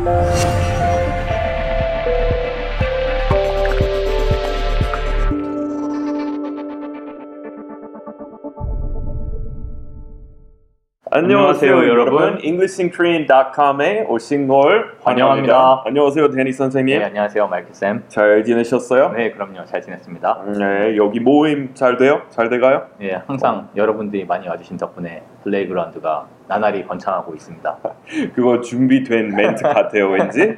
Música 안녕하세요, 안녕하세요, 여러분. EnglishinKorean.com에 오신 걸 환영합니다. 환영합니다. 안녕하세요, 데니 선생님. 네, 안녕하세요, 마이클 쌤. 잘 지내셨어요? 네, 그럼요, 잘 지냈습니다. 네, 여기 모임 잘 돼요? 잘 돼가요? 네, 항상 여러분들이 많이 와주신 덕분에 플레이그라운드가 나날이 번창하고 있습니다. 그거 준비된 멘트 같아요, 왠지.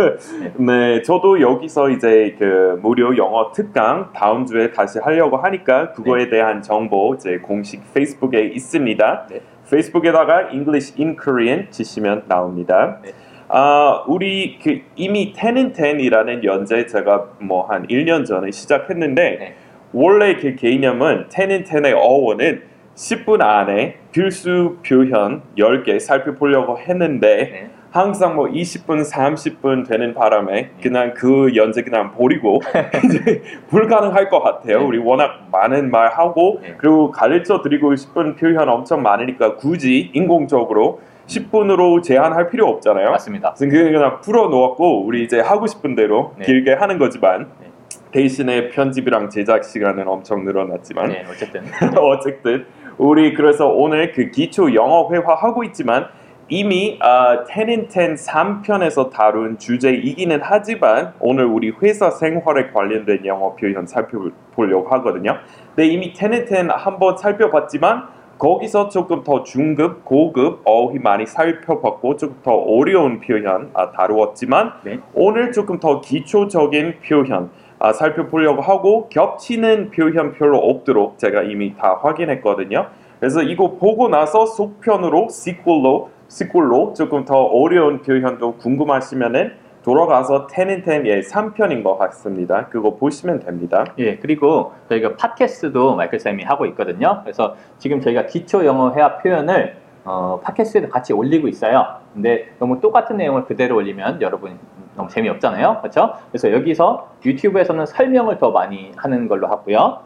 네, 저도 여기서 이제 그 무료 영어 특강 다음 주에 다시 하려고 하니까 그거에 대한 정보 제 공식 페이스북에 있습니다. 네. 페이스북에다가 English in Korean 치시면 나옵니다. 네. 아, 우리 그 이미 10 10이라는 연재 제가 뭐 한 1년 전에 시작했는데 네. 원래 그 개념은 10 10의 어원은 10분 안에 필수 표현 10개 살펴보려고 했는데 네. 항상 뭐 20분, 30분 되는 바람에 그냥 그 연재 그냥 버리고 이제 불가능할 것 같아요. 네. 우리 워낙 많은 말 하고 네. 그리고 가르쳐 드리고 싶은 표현 엄청 많으니까 굳이 인공적으로 10분으로 제한할 필요 없잖아요. 맞습니다. 그냥 그냥 풀어 놓았고 우리 이제 하고 싶은 대로 네. 길게 하는 거지만 네. 대신에 편집이랑 제작 시간은 엄청 늘어났지만 네, 어쨌든 어쨌든 우리 그래서 오늘 그 기초 영어 회화 하고 있지만 이미 아, 10 in 10 3편에서 다룬 주제이기는 하지만 오늘 우리 회사 생활에 관련된 영어 표현 살펴보려고 하거든요. 근데 이미 10 in 10 한번 살펴봤지만 거기서 조금 더 중급, 고급 어휘 많이 살펴봤고 조금 더 어려운 표현 아, 다루었지만 네. 오늘 조금 더 기초적인 표현 아, 살펴보려고 하고 겹치는 표현 별로 없도록 제가 이미 다 확인했거든요. 그래서 이거 보고 나서 속편으로 시퀄로 시퀄로 조금 더 어려운 표현도 궁금하시면은 돌아가서 10 in 10의 3편인 것 같습니다. 그거 보시면 됩니다. 예, 그리고 저희가 팟캐스트도 마이클 쌤이 하고 있거든요. 그래서 지금 저희가 기초 영어 회화 표현을 어, 팟캐스트에도 같이 올리고 있어요. 근데 너무 똑같은 내용을 그대로 올리면 여러분 너무 재미없잖아요. 그렇죠? 그래서 여기서 유튜브에서는 설명을 더 많이 하는 걸로 하고요.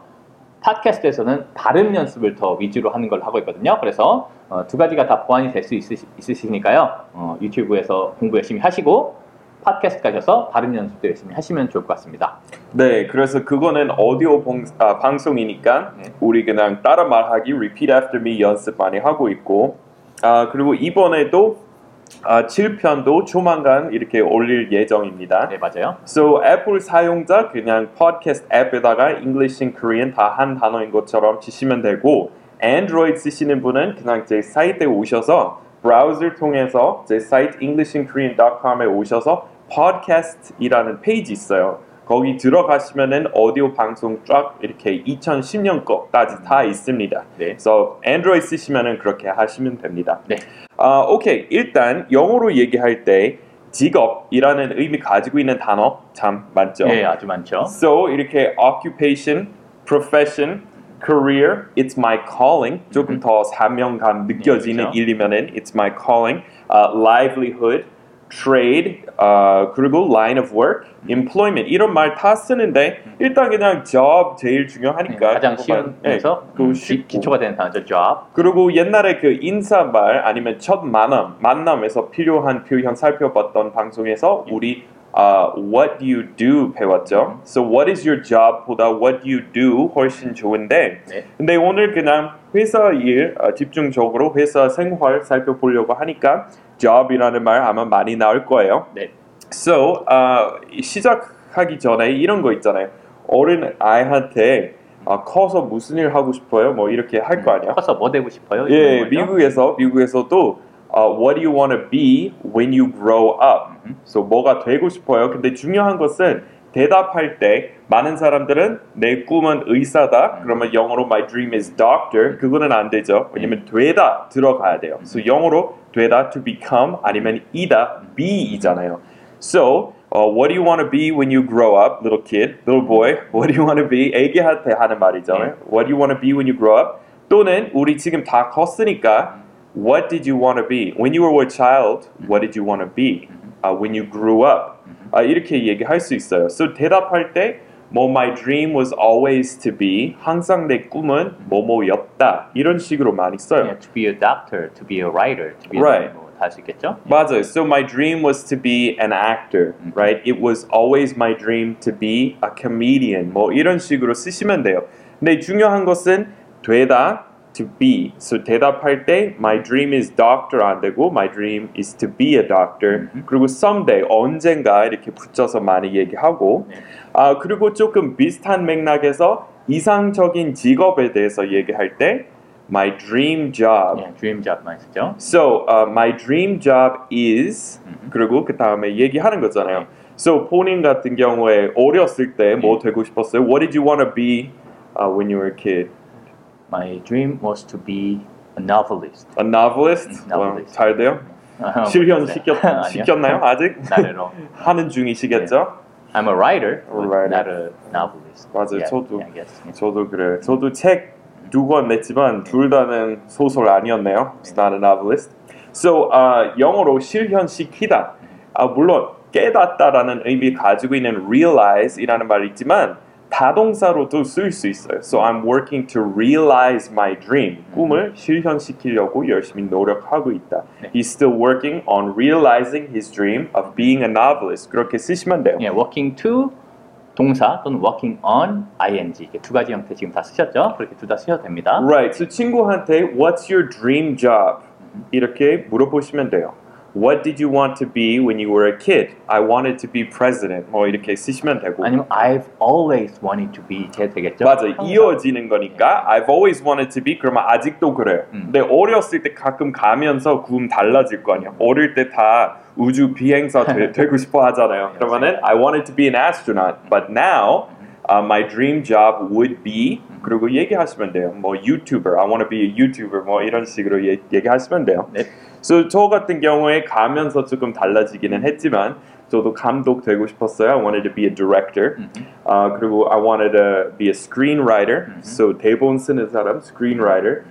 팟캐스트에서는 발음 연습을 더 위주로 하는 걸로 하고 있거든요. 그래서 어, 두 가지가 다 보완이 될 수 있으시니까요. 어, 유튜브에서 공부 열심히 하시고 팟캐스트 가셔서 발음 연습도 열심히 하시면 좋을 것 같습니다. 네, 그래서 그거는 오디오 봉- 아, 방송이니까 네. 우리 그냥 따라 말하기, repeat after me 연습 많이 하고 있고, 아 그리고 이번에도 아, 7편도 조만간 이렇게 올릴 예정입니다. 네, 맞아요. So 애플 사용자 그냥 팟캐스트 앱에다가 English in Korean 다 한 단어인 것처럼 치시면 되고, 안드로이드 쓰시는 분은 그냥 제 사이트에 오셔서 브라우저를 통해서 제 사이트 englishinkorean.com에 오셔서 팟캐스트이라는 페이지 있어요. 거기 들어가시면은 오디오 방송 쫙 이렇게 2010년 거까지 다 있습니다. 네. 그래서 안드로이드 쓰시면은 그렇게 하시면 됩니다. 네. 아, 오케이. 일단 영어로 얘기할 때 직업이라는 의미 가지고 있는 단어 참 많죠. 네, 아주 많죠. So 이렇게 occupation, profession, career, it's my calling 조금 더 사명감 느껴지는 네, 그렇죠. 일이면은 it's my calling, uh, livelihood, trade, 어, 그리고 line of work, employment 이런 말 다 쓰는데 일단 그냥 job 제일 네, 중요하니까 가장 그거만- 쉬우면서 네, 그거 음, 쉽고. 기, 기초가 되는 단어죠. job. 그리고 옛날에 그 인사말 아니면 첫 만남 만남에서 필요한 표현 살펴봤던 방송에서 우리 아, what do you do 배웠죠. So what is your job보다 what do you do 훨씬 좋은데 네. 근데 오늘 그냥 회사 일 아, 집중적으로 회사 생활 살펴보려고 하니까 job이라는 말 아마 많이 나올 거예요. 네. So 아, 시작하기 전에 이런 거 있잖아요. 어린 아이한테 아, 커서 무슨 일 하고 싶어요? 뭐 이렇게 할 거 아니야? 커서 뭐 되고 싶어요? 예? 미국에서 미국에서도 어, What do you want to be when you grow up? 음. So 뭐가 되고 싶어요? 근데 중요한 것은 대답할 때 많은 사람들은 내 꿈은 의사다. 음. 그러면 영어로 My dream is doctor. 그거는 안 되죠. 왜냐면 되다 들어가야 돼요. 음. So 영어로 되다 to become 아니면 이다 be이잖아요. So uh, what do you want to be when you grow up, little kid, little boy? What do you want to be? 애기한테 하는 말이죠. 네. What do you want to be when you grow up? 또는 우리 지금 다 컸으니까 What did you want to be? When you were a child, what did you want to be? Uh, when you grew up. 아, 이렇게 얘기할 수 있어요. So 대답할 때 뭐 my dream was always to be 항상 내 꿈은 뭐뭐였다 이런 식으로 많이 써요. 예, to be a doctor, to be a writer, to be Right. 뭐 갈 수 있겠죠? 맞아요. So my dream was to be an actor, right? It was always my dream to be a comedian. 뭐 이런 식으로 쓰시면 돼요. 근데 중요한 것은 되다 to be. So 대답할 때 my dream is doctor 안 되고 my dream is to be a doctor. 그리고 someday 언젠가 이렇게 붙여서 많이 얘기하고 네. 아 그리고 조금 비슷한 맥락에서 이상적인 직업에 대해서 얘기할 때 my dream job 예, dream job만 쓰죠. So uh, my dream job is 그리고 그 다음에 얘기하는 거잖아요. So 본인 같은 경우에 어렸을 때뭐 되고 싶었어요? What did you want to be uh, when you were a kid? My dream was to be a novelist. A novelist? 음, 와, novelist. 잘 돼요? 어, 실현 네. 시켰. 시켰나요? 아직? 나래로. 하는 중이시겠죠? I'm a writer, A but writer. not a novelist. 맞아요, Yeah, 저도. yes. yeah. 저도 그래요. 저도 책 두 권 냈지만 둘 다는 소설 아니었네요. It's not a novelist. So uh, 영어로 실현시키다. 아, 물론 깨닫다라는 의미 가지고 있는 realize이라는 말이 있지만 다동사로도 쓸 수 있어요. So I'm working to realize my dream. 꿈을 실현시키려고 열심히 노력하고 있다. 네. He's still working on realizing his dream of being a novelist. 그렇게 쓰시면 돼요. 예, working to 동사 또는 working on ing 이렇게 두 가지 형태 지금 다 쓰셨죠? 그렇게 둘 다 쓰셔도 됩니다. Right. So 친구한테 What's your dream job? 이렇게 물어보시면 돼요. What did you want to be when you were a kid? I wanted to be president. 뭐 이렇게 쓰시면 되고. 아니면 I've always wanted to be 이렇게 되겠죠? 맞아. 항상. 이어지는 거니까 I've always wanted to be 그러면 아직도 그래요. 음. 근데 어렸을 때 가끔 가면서 구음 달라질 거 아니야. 어릴 때 다 우주 비행사 되, 되고 싶어 하잖아요. 그러면은 I wanted to be an astronaut, but now uh, my dream job would be 그리고 얘기하시면 돼요. 뭐 YouTuber, I want to be a YouTuber 뭐 이런 식으로 얘, 얘기하시면 돼요. 네. So 저 같은 경우에 가면서 조금 달라지기는 했지만 저도 감독 되고 싶었어요. I wanted to be a director. 아 그리고 I wanted to be a screenwriter. So 대본 쓰는 사람, screenwriter.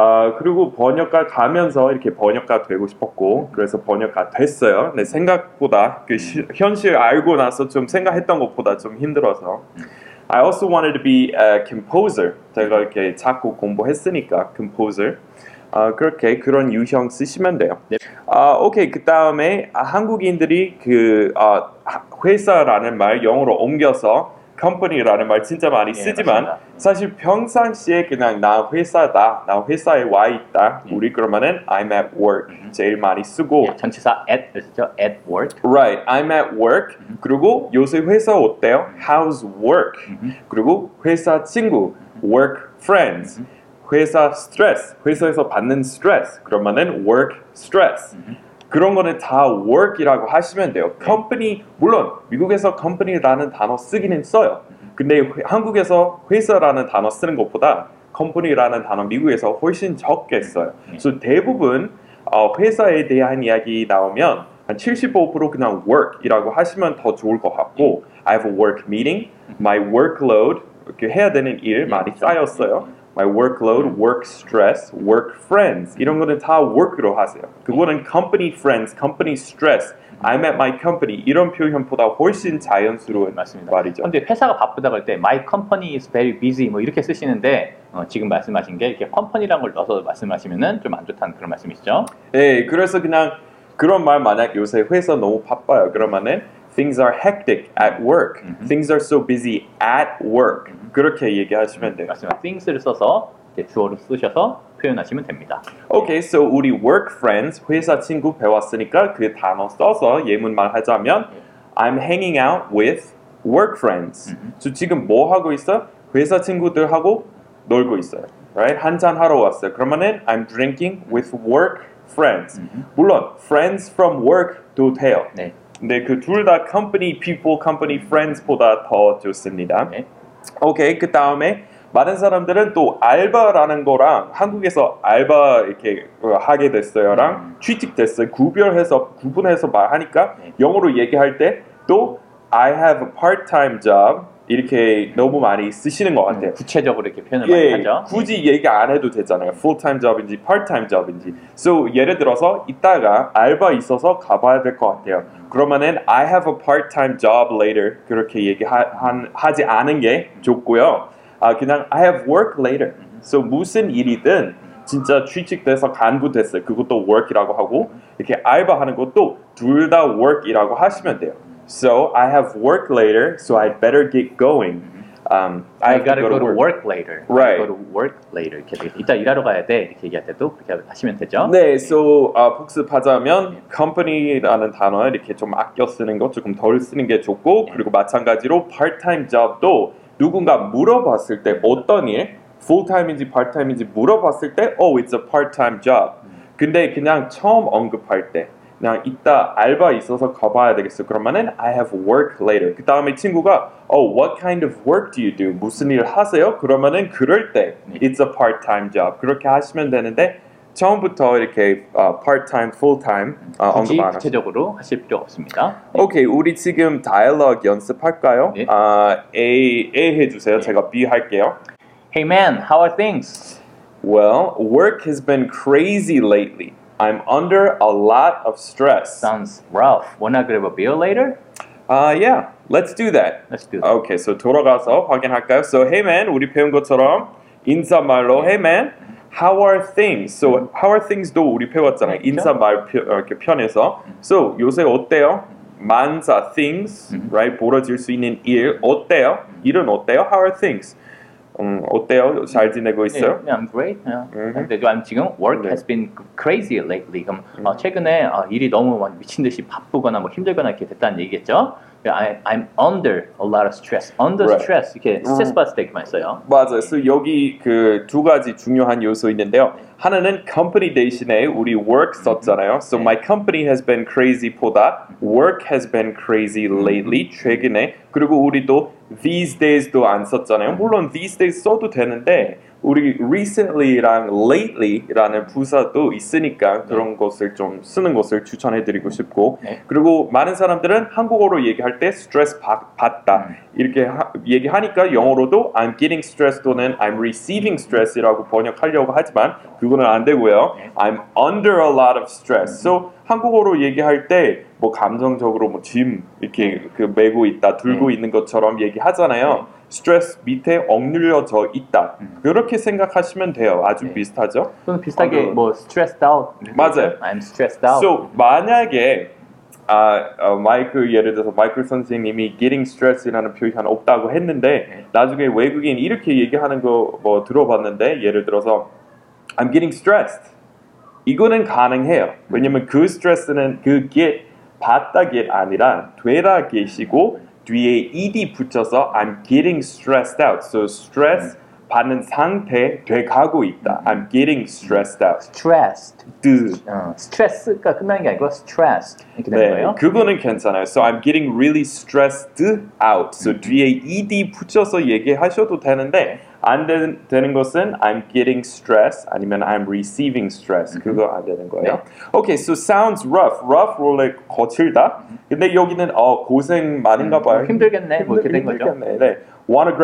아 그리고 번역가 가면서 이렇게 번역가 되고 싶었고 그래서 번역가 됐어요. 근데 생각보다 그 시- 현실 알고 나서 좀 생각했던 것보다 좀 힘들어서. I also wanted to be a composer. 제가 이렇게 작곡 공부했으니까 composer. 아 그렇게 그런 유형 쓰시면 돼요. 네. 아 오케이 그 다음에 한국인들이 그 아, 하- 회사라는 말 영어로 옮겨서 company라는 말 진짜 많이 예, 쓰지만 맞습니다. 사실 평상시에 그냥 나 회사다, 나 회사에 와 있다. 예. 우리 그러면은 I'm at work 제일 많이 쓰고 예, 전치사 at 쓰죠? at work. Right, I'm at work. 그리고 요새 회사 어때요? How's work? 그리고 회사 친구, work friends. 회사 스트레스, 회사에서 받는 스트레스. 그러면은 work stress. 그런 거는 다 work이라고 하시면 돼요. company 물론 미국에서 company라는 단어 쓰기는 써요. 근데 회- 한국에서 회사라는 단어 쓰는 것보다 company라는 단어 미국에서 훨씬 적게 써요. 그래서 대부분 어, 회사에 대한 이야기 나오면 한 75% 그냥 work이라고 하시면 더 좋을 것 같고 I have a work meeting, my workload 이렇게 해야 되는 일 많이 쌓였어요. My workload, work stress, work friends 이런 거는 다 work로 하세요. 그거는 company friends, company stress, I'm at my company 이런 표현보다 훨씬 자연스러운 맞습니다. 말이죠. 근데 회사가 바쁘다 그럴 때 my company is very busy 뭐 이렇게 쓰시는데 어, 지금 말씀하신 게 이렇게 company라는 걸 넣어서 말씀하시면은 좀 안 좋다는 그런 말씀이시죠? 네, 그래서 그냥 그런 말 만약 요새 회사 너무 바빠요. 그러면은 things are hectic at work. Things are so busy at work. 그렇게 얘기하시면 돼요. 맞습니다. things를 써서 이제 주어를 쓰셔서 표현하시면 됩니다. Okay, so 우리 work friends 회사 친구 배웠으니까 그 단어 써서 예문만 하자면 I'm hanging out with work friends. 저 지금 뭐 하고 있어? 회사 친구들하고 놀고 있어요. Right? 한잔 하러 왔어요. 그러면은 I'm drinking with work friends. 물론 friends from work도 돼요. 네. 근데 그 둘 다 company people, company friends보다 더 좋습니다. 네. 오케이 그 다음에 많은 사람들은 또 알바라는 거랑 한국에서 알바 이렇게 어, 하게 됐어요랑 취직됐어요 구별해서 구분해서 말하니까 네. 영어로 얘기할 때 또 I have a part-time job 이렇게 너무 많이 쓰시는 것 같아요. 구체적으로 이렇게 표현을 많이 예, 하죠. 굳이 얘기 안 해도 되잖아요. full-time job인지 part-time job인지. So 예를 들어서 이따가 알바 있어서 가봐야 될 것 같아요. 그러면은 I have a part-time job later 그렇게 얘기하지 않은 게 좋고요. 아 그냥 I have work later. So 무슨 일이든 진짜 취직돼서 간부 됐어요. 그것도 work이라고 하고 이렇게 알바하는 것도 둘 다 work이라고 하시면 돼요. So I have work later, so I better get going. Um, I have to gotta go to work later. Right. I go to work later. 이렇게 이따 일하러 가야 돼. 이렇게 얘기할 때도 그렇게 하시면 되죠. 네, so 아, 복습하자면 company라는 단어 이렇게 좀 아껴 쓰는 거 조금 덜 쓰는 게 좋고 네. 그리고 마찬가지로 part-time job도 누군가 물어봤을 때 어떤 일, full-time인지 part-time인지 물어봤을 때 oh, it's a part-time job. 근데 그냥 처음 언급할 때 그냥 이따 알바 있어서 가봐야 되겠어. 그러면은 I have work later. 그 다음에 친구가 oh, what kind of work do you do? 무슨 일 하세요? 그러면은 그럴 때 네. it's a part-time job. 그렇게 하시면 되는데 처음부터 이렇게 어, part-time, full-time 어, 굳이 언급. 구체적으로 하실 필요 없습니다. 오케이, 우리 지금 다이얼로그 연습할까요? 네. 아, A, A 해주세요. 제가 B 할게요. Hey man, how are things? Well, work has been crazy lately. I'm under a lot of stress. Sounds rough. Wanna grab a beer later? Uh, yeah, let's do that. Let's do that. 오케이, so 돌아가서 확인할까요? So, hey man, 우리 배운 것처럼 인사말로 hey man, how are things? So, how are things도 우리 배웠잖아요. 그렇죠. 인사말 표- 어, 이렇게 편에서. So, 요새 어때요? 만사 things, right? 벌어질 수 있는 일 어때요? 일은 어때요? How are things? 음, 어때요? 잘 지내고 있어요? 네, I'm great. 네. 음. 근데 I'm 지금 work 네. has been crazy lately. 그럼 어, 최근에 어, 일이 너무 막 미친 듯이 바쁘거나 뭐 힘들거나 이렇게 됐다는 얘기겠죠? I, I'm under a lot of stress. Under Right. stress 이렇게 스트레스 받을 때 이렇게 써요. 맞아요. 그래서 여기 그 두 가지 중요한 요소 있는데요. 하나는 company 대신에 우리 work 썼잖아요. So 네. my company has been crazy보다 work has been crazy lately 최근에 그리고 우리도 these days도 안 썼잖아요. 물론 these days 써도 되는데 우리 recently랑 lately라는 부사도 있으니까 그런 것을 좀 쓰는 것을 추천해드리고 싶고 네. 그리고 많은 사람들은 한국어로 얘기할 때 스트레스 받, 받다 이렇게 하- 얘기하니까 영어로도 I'm getting stressed 또는 I'm receiving stress이라고 번역하려고 하지만 그거는 안 되고요. 네. I'm under a lot of stress. So 한국어로 얘기할 때 뭐 감정적으로 뭐 짐 이렇게 그 메고 있다, 들고 네. 있는 것처럼 얘기하잖아요. 스트레스 밑에 억눌려져 있다. 그렇게 생각하시면 돼요. 아주 네. 비슷하죠. 또는 비슷하게 어, 뭐 stressed out. 맞아요. I'm stressed out. So 만약에 아, 어, 마이클 예를 들어서 마이클 선생님이 getting stress라는 표현 없다고 했는데 네. 나중에 외국인 이렇게 얘기하는 거 뭐 들어봤는데 예를 들어서 I'm getting stressed 이거는 가능해요. 왜냐면 그 스트레스는 그 get 받다 get 아니라 되다 get이고 뒤에 ed 붙여서 I'm getting stressed out. So stress 받는 상태 돼 가고 있다. I'm getting stressed out. stressed. 뜨. 어, 스트레스가 끝나는 게 아니고 stressed 이렇게 되는 네, 거예요. 그거는 괜찮아요. So I'm getting really stressed out. So 뒤에 ed 붙여서 얘기하셔도 되는데 안 되는, 되는 것은 I'm getting stress 아니면 I'm receiving stress 그거 안 되는 거예요. Okay, so sounds rough. Rough 원래 거칠다. 근데 여기는 어 고생 많은가 봐요. 힘들겠네. 뭐 이렇게 된 거죠. 힘들겠네. 네. Wanna grab